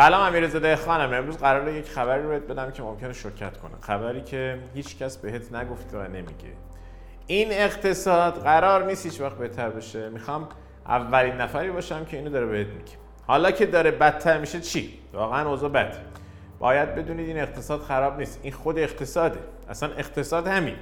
سلام امیرزاده خانم. امروز قراره یک خبری رو بهت بدم که ممکنه شوکت کنه. خبری که هیچ کس بهت نگفته و نمیگه. این اقتصاد قرار نیست هیچ وقت بهتر بشه. می‌خوام اولین نفری باشم که اینو داره بهت میگه. حالا که داره بدتر میشه چی؟ واقعا اوضاع بده. باید بدونید این اقتصاد خراب نیست. این خود اقتصاده. اصلا اقتصاد همین.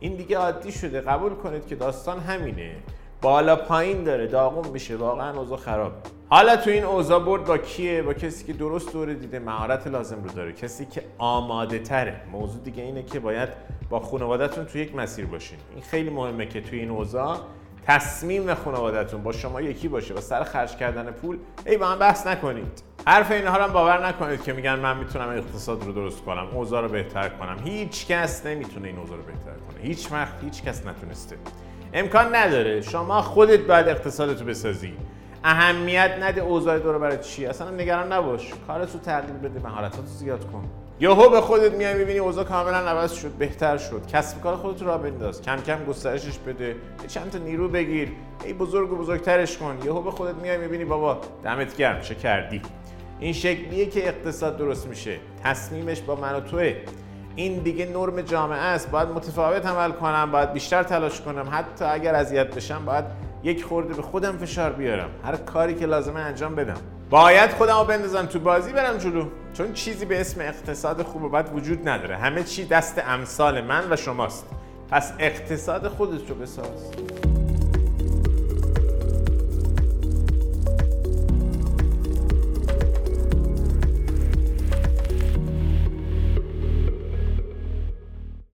این دیگه عادی شده. قبول کنید که داستان همینه. بالا پایین داره. داغون میشه. واقعا اوضاع خراب. حالا تو این اوضاع برد با کیه؟ با کسی که درست دوره دیده مهارت لازم رو داره. کسی که آماده تره. موضوع دیگه اینه که باید با خانوادهتون تو یک مسیر باشین. این خیلی مهمه که توی این اوضاع تصمیم خانوادهتون با شما یکی باشه و سر خرج کردن پول ای با هم بحث نکنید. حرف اینها هم باور نکنید که میگن من می‌تونم اقتصاد رو درست کنم اوضاع رو بهتر کنم. هیچ کس نمی‌تونه این اوضاع رو بهتر کنه. هیچ وقت هیچ کس نتونسته. امکان نداره. شما خودت باید اقتصادتو بسازی. اهمیت نده اوضاع دور برای چی؟ اصلا نگران نباش. کارتو تغییر بده مهارتاتو زیاد کن. یهو به خودت میای می‌بینی اوضاع کاملا عوض شد بهتر شد. کسب کار خودت رو بنداز. کم کم گسترشش بده. یه چند تا نیرو بگیر. ای بزرگ و بزرگترش کن. یهو به خودت میای می‌بینی بابا دمت گرم چه کردی؟ این شکلیه که اقتصاد درست میشه. تصمیمش با من و توه. این دیگه نرم جامعه است. باید متفاوت عمل کنم باید بیشتر تلاش کنم. حتی اگر اذیت بشم باید یک خورده به خودم فشار بیارم. هر کاری که لازمه انجام بدم. باید خودم رو بندازم تو بازی برم جلو. چون چیزی به اسم اقتصاد خوب و بد وجود نداره. همه چی دست امثال من و شماست. پس اقتصاد خودت رو بساز.